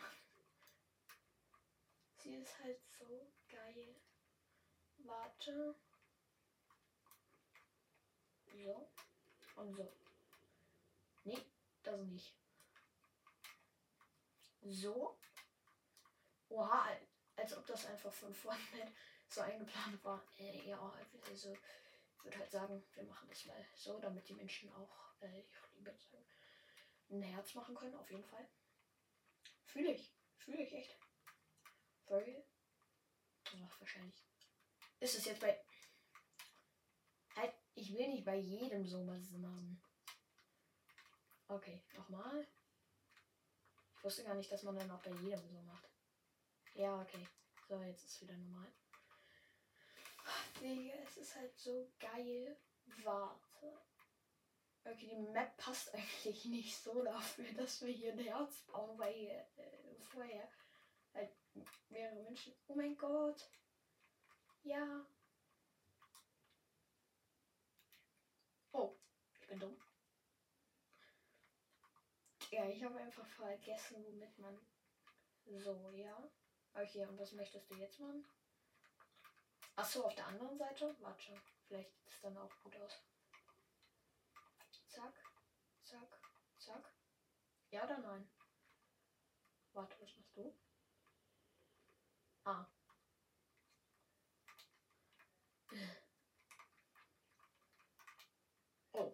Sie ist halt so geil. Warte. So. Und so. Nee, das nicht. So. Oha, als ob das einfach von vornherein so eingeplant war. Äh, ja, also würde halt sagen, wir machen das mal so, damit die Menschen auch äh, ihre Liebe sagen. Ein Herz machen können, auf jeden Fall. Fühle ich. Fühle ich echt. Voll. Ach, wahrscheinlich. Ist es jetzt bei. Halt, ich will nicht bei jedem so was machen. Okay, nochmal. Ich wusste gar nicht, dass man dann auch bei jedem so macht. Ja, okay. So, jetzt ist wieder normal. Digga, es ist halt so geil. Warte. Okay, die Map passt eigentlich nicht so dafür, dass wir hier ein Herz bauen, weil äh, vorher halt mehrere Menschen. Oh mein Gott. Ja. Oh, ich bin dumm. Ja, ich habe einfach vergessen, womit man. So, ja. Okay, und was möchtest du jetzt machen? Achso, auf der anderen Seite? Warte, vielleicht sieht es dann auch gut aus. Zack, zack, zack. Ja oder nein? Warte, was machst du? Ah. Oh.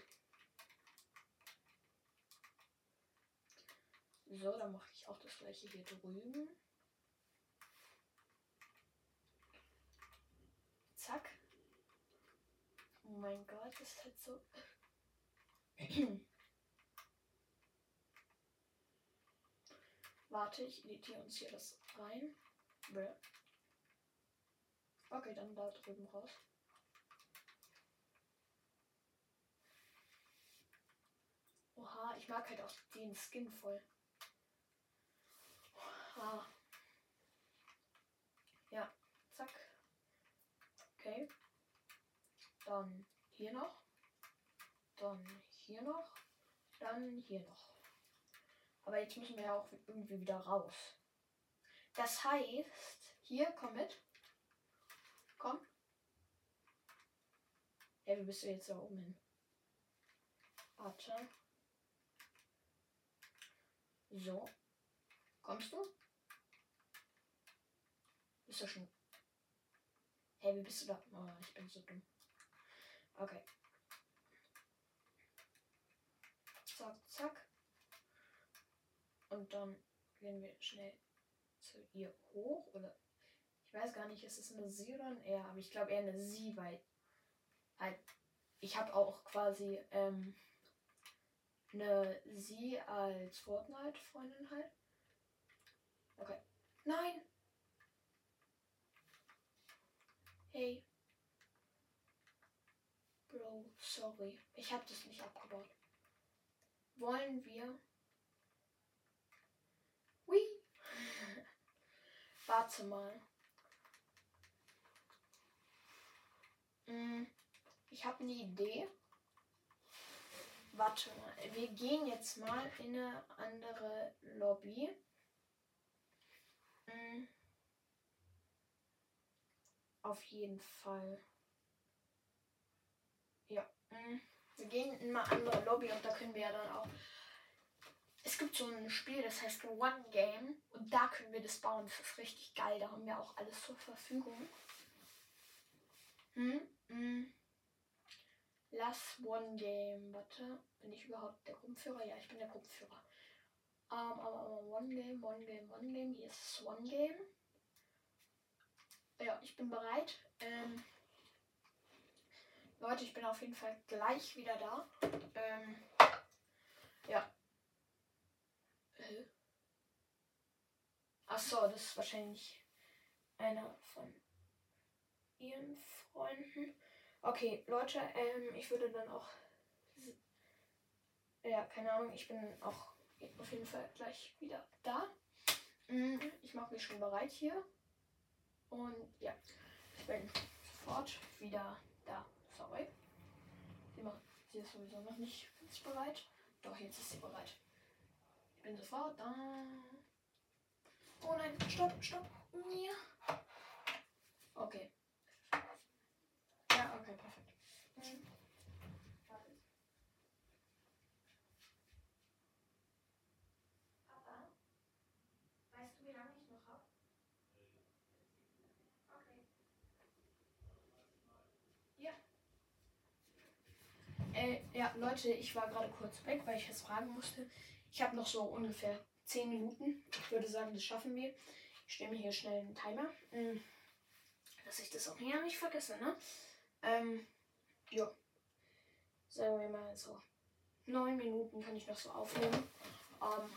So, dann mache ich auch das gleiche hier drüben. Zack. Oh mein Gott, das ist halt so. Warte, ich editiere uns hier das rein. Okay, dann da drüben raus. Oha, ich mag halt auch den Skin voll. Oha. Ja. Okay. Dann hier noch. Dann hier noch. Dann hier noch. Aber jetzt müssen wir ja auch irgendwie wieder raus. Das heißt, hier, komm mit. Komm. Ja, wie bist du jetzt da oben hin? Warte. So. Kommst du? Bist du schon Hey, wie bist du da? Oh, ich bin so dumm. Okay. Zack, zack. Und dann gehen wir schnell zu ihr hoch. Oder ich weiß gar nicht, ist es eine Sie oder ein R? Aber ich glaube eher eine Sie, weil halt, ich habe auch quasi ähm, eine Sie als Fortnite-Freundin halt. Okay. Nein! Hey. Bro, sorry. Ich habe das nicht abgebaut. Wollen wir? Hui. Warte mal. Hm, ich habe eine Idee. Warte mal. Wir gehen jetzt mal in eine andere Lobby. Hm. Auf jeden Fall. Ja. Mm. Wir gehen in eine andere Lobby und da können wir ja dann auch. Es gibt so ein Spiel, das heißt One Game und da können wir das bauen. Das ist richtig geil. Da haben wir auch alles zur Verfügung. Hm? Hm. Lass One Game. Warte, bin ich überhaupt der Gruppenführer? Ja, ich bin der Gruppenführer. Um, ähm, aber One Game, One Game, One Game. Hier ist One Game. Ja, ich bin bereit. Ähm, Leute, ich bin auf jeden Fall gleich wieder da. Ähm, ja. Äh. Achso, das ist wahrscheinlich einer von ihren Freunden. Okay, Leute, ähm, ich würde dann auch. Ja, keine Ahnung, ich bin auch auf jeden Fall gleich wieder da. Mm, Ich mache mich schon bereit hier. Und ja, ich bin sofort wieder da. Sorry. Sie, macht, sie ist sowieso noch nicht bereit. Doch, jetzt ist sie bereit. Ich bin sofort da. Oh nein, stopp, stopp. Ja. Okay. Ja, okay, perfekt. Hm. Warte. Papa, weißt du, wie lange ich noch habe? Okay. Ja. Ja, Leute, ich war gerade kurz weg, weil ich was fragen musste. Ich habe noch so ungefähr 10 Minuten. Ich würde sagen, das schaffen wir. Ich stelle mir hier schnell einen Timer. Mm, Dass ich das auch hier nicht vergesse, ne? Ähm, ja. Sagen wir mal so. Neun Minuten kann ich noch so aufnehmen. Ähm,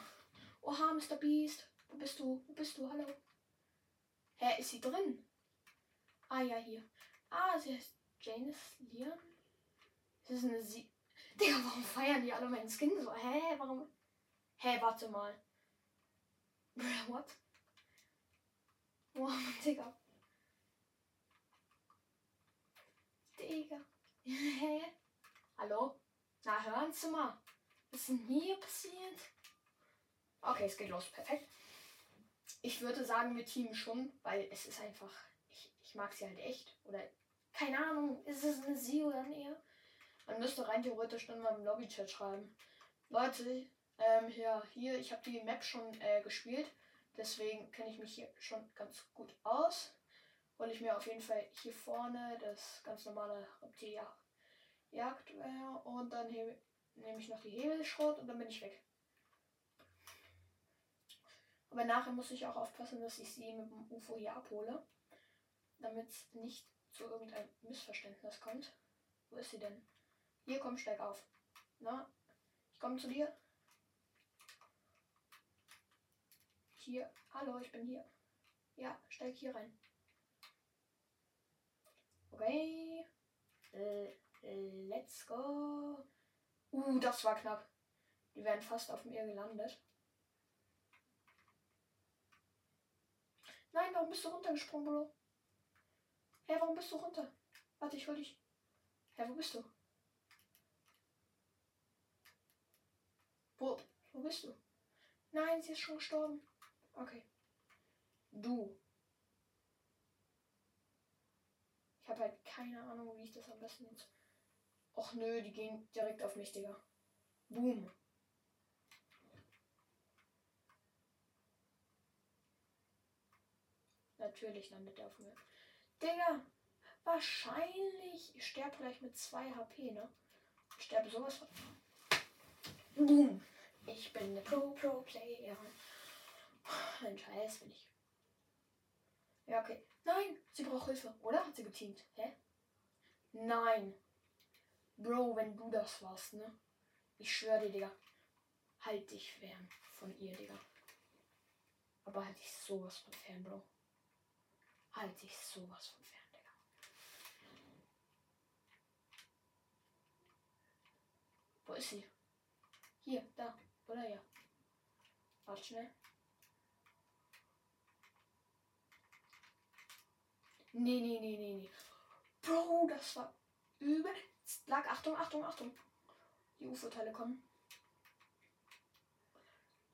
oha, Mr. Beast. Wo bist du? Wo bist du? Hallo? Hä, ist sie drin? Ah, ja, hier. Ah, sie heißt Janice Leon. Das ist eine sie. Digga, warum feiern die alle meinen Skin so? Hä, warum? Hä, warte mal. What? Wow, Digga. Digga. Hä? Hallo? Na, hören Sie mal. Was ist denn hier passiert? Okay, es geht los. Perfekt. Ich würde sagen, wir teamen schon, weil es ist einfach. Ich, ich mag sie halt echt. Oder keine Ahnung, ist es eine sie oder ein er? Man müsste rein theoretisch dann mal im Lobbychat schreiben. Leute, ähm, hier, hier, ich habe die Map schon äh, gespielt. Deswegen kenne ich mich hier schon ganz gut aus. Hole ich mir auf jeden Fall hier vorne das ganz normale Reptilia Jagdwehr und dann nehme ich noch die Hebelschrot und dann bin ich weg. Aber nachher muss ich auch aufpassen, dass ich sie mit dem UFO hier abhole, damit es nicht zu irgendeinem Missverständnis kommt. Wo ist sie denn? Hier, komm, steig auf. Na, ich komme zu dir. Hier, hallo, ich bin hier. Ja, steig hier rein. Okay. Äh, let's go. Uh, das war knapp. Die wären fast auf mir gelandet. Nein, warum bist du runtergesprungen, Bro? Hä, warum bist du runter? Warte, ich hol dich. Hä, wo bist du? Wo, bist du? Nein, sie ist schon gestorben. Okay. Du. Ich habe halt keine Ahnung, wie ich das am besten jetzt. Och nö, die gehen direkt auf mich, Digga. Boom. Natürlich landet er auf mir. Digga, wahrscheinlich. Ich sterbe gleich mit 2 HP, ne? Ich sterbe sowas von. Boom. Ich bin eine Pro-Pro-Player. Ein Scheiß bin ich. Ja, okay. Nein, sie braucht Hilfe. Oder hat sie geteamt? Hä? Nein. Bro, wenn du das warst, ne? Ich schwöre dir, Digga. Halt dich fern von ihr, Digga. Aber halt dich sowas von fern, Bro. Halt dich sowas von fern. Wo ist sie? Hier, da. Oder ja. Warte schnell. Nee, nee, nee, nee, nee. Bro, das war übel. Lag, Achtung, Achtung, Achtung. Die UFO-Teile kommen.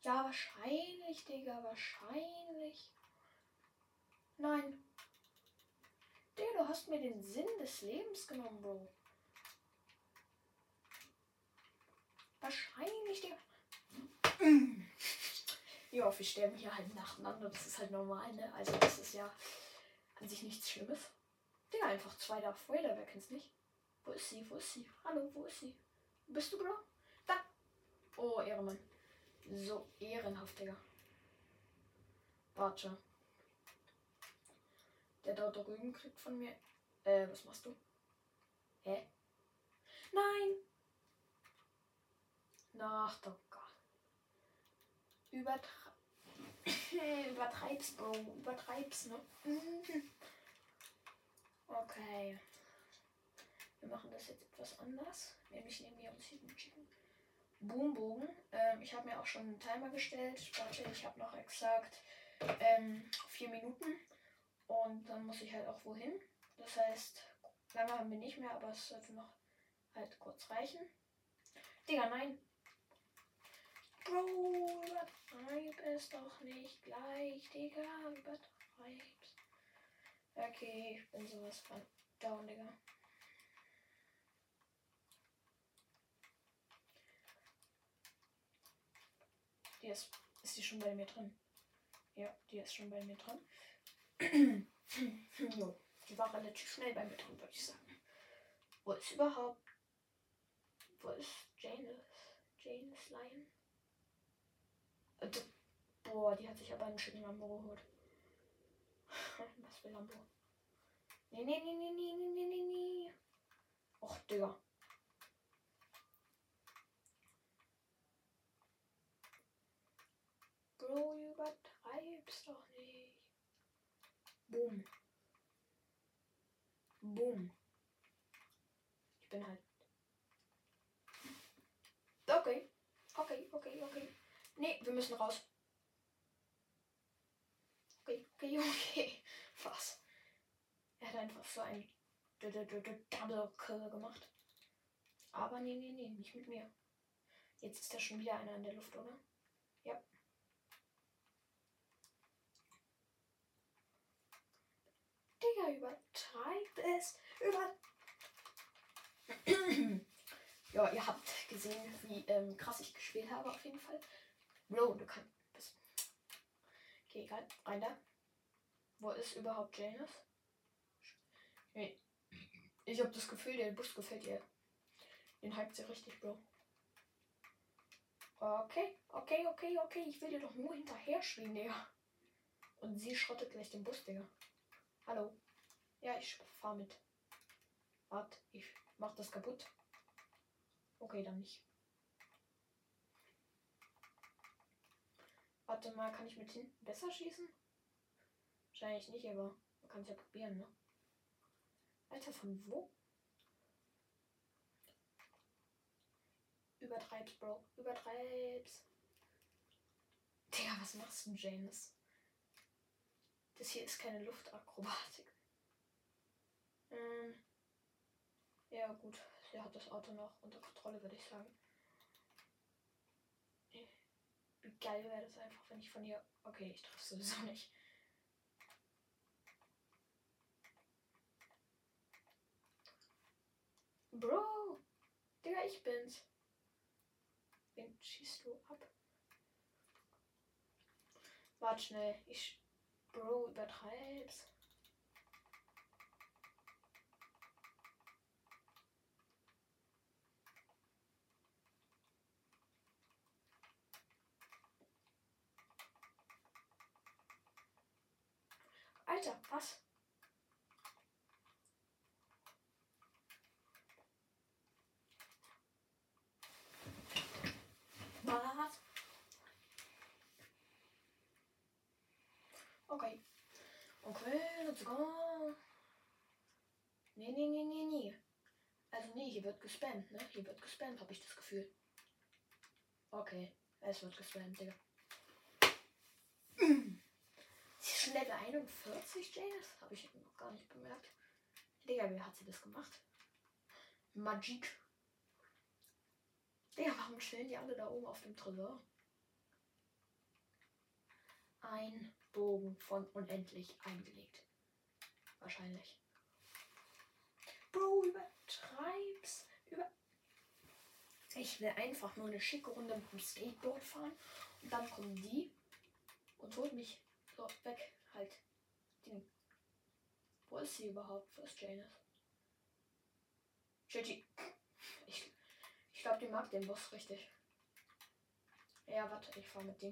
Ja, wahrscheinlich, Digga, wahrscheinlich. Nein. Digga, du hast mir den Sinn des Lebens genommen, Bro. Wahrscheinlich, Digga. Ja, wir sterben hier halt nacheinander. Das ist halt normal, ne? Also, das ist ja an sich nichts Schlimmes. Digga, einfach zwei Darth Vader, wer kennt's nicht? Wo ist sie? Wo ist sie? Hallo, wo ist sie? Bist du, Bro? Da! Oh, Ehrenmann. So ehrenhaft, Digga. Warte. Der da drüben kriegt von mir. Äh, was machst du? Hä? Nein! Ach, doch Gott. Übertre Übertreib's, Bro. Übertreib's, ne? Okay. Wir machen das jetzt etwas anders. Nämlich nehmen wir uns hier den Chicken Boombogen. Ähm, ich habe mir auch schon einen Timer gestellt. Warte, ich habe noch exakt ähm, vier Minuten. Und dann muss ich halt auch wohin. Das heißt, lange haben wir nicht mehr, aber es sollte noch halt kurz reichen. Digga, nein. Bro, übertreib es doch nicht gleich, Digga. Übertreib's. Okay, ich bin sowas von down, Digga. Die ist, ist die schon bei mir drin? Ja, die ist schon bei mir drin. jo, die war relativ schnell bei mir drin, würde ich sagen. Wo ist überhaupt. Wo ist Jane? Jane's Lion? Boah, die hat sich aber einen schönen Lambo geholt. Was für Lambo? Nee, nee, nee, nee, nee, nee, nee, nee. Och, Digga. Bro, übertreib's doch nicht. Boom. Boom. Ich bin halt. Okay. Okay, okay, okay. Nee, wir müssen raus. Okay, okay, okay. Was? Er hat einfach so ein Double Kill gemacht. Aber nee, nee, nee, nicht mit mir. Jetzt ist da schon wieder einer in der Luft, oder? Ja. Digga, übertreibt es. Über. ja, ihr habt gesehen, wie ähm, krass ich gespielt habe, auf jeden Fall. Bro, du kannst. Okay, egal. Rein da. Wo ist überhaupt Janus? Hey. Ich habe das Gefühl, der Bus gefällt ihr. Den hypt sie richtig, Bro. Okay, okay, okay, okay. Ich will dir doch nur hinterher schwingen, Digga. Und sie schrottet gleich den Bus, Digga. Hallo. Ja, ich fahr mit. Warte, ich mach das kaputt. Okay, dann nicht. Warte mal, kann ich mit hinten besser schießen? Wahrscheinlich nicht, aber man kann es ja probieren, ne? Alter, von wo? Übertreib's, Bro. Übertreib's. Digga, was machst du, James? Das hier ist keine Luftakrobatik. Ähm. Ja, gut. Sie hat das Auto noch unter Kontrolle, würde ich sagen. Geil wäre das einfach, wenn ich von ihr. Okay, ich treffe sowieso nicht. Bro! Digga, ich bin's. Wen schießt du ab? Warte schnell. Ich. Bro, übertreib's. Alter, was? Was? Okay. Okay, let's go. Nee, nee, nee, nee, nee. Also nee, hier wird gespammt, ne? Hier wird gespammt, habe ich das Gefühl. Okay, es wird gespammt, Digga. Sie ist Level 41, Jayas? Habe ich noch gar nicht bemerkt. Digga, wie hat sie das gemacht? Magik. Digga, warum stellen die alle da oben auf dem Tresor? Ein Bogen von unendlich eingelegt. Wahrscheinlich. Bro, übertreib's. Über ich will einfach nur eine schicke Runde mit dem Skateboard fahren. Und dann kommen die und holt mich so weg. Halt. Ding. Wo ist sie überhaupt? Ist Janus? Gigi. Ich, ich glaube, die mag den Boss richtig. Ja, warte, ich fahre mit dem.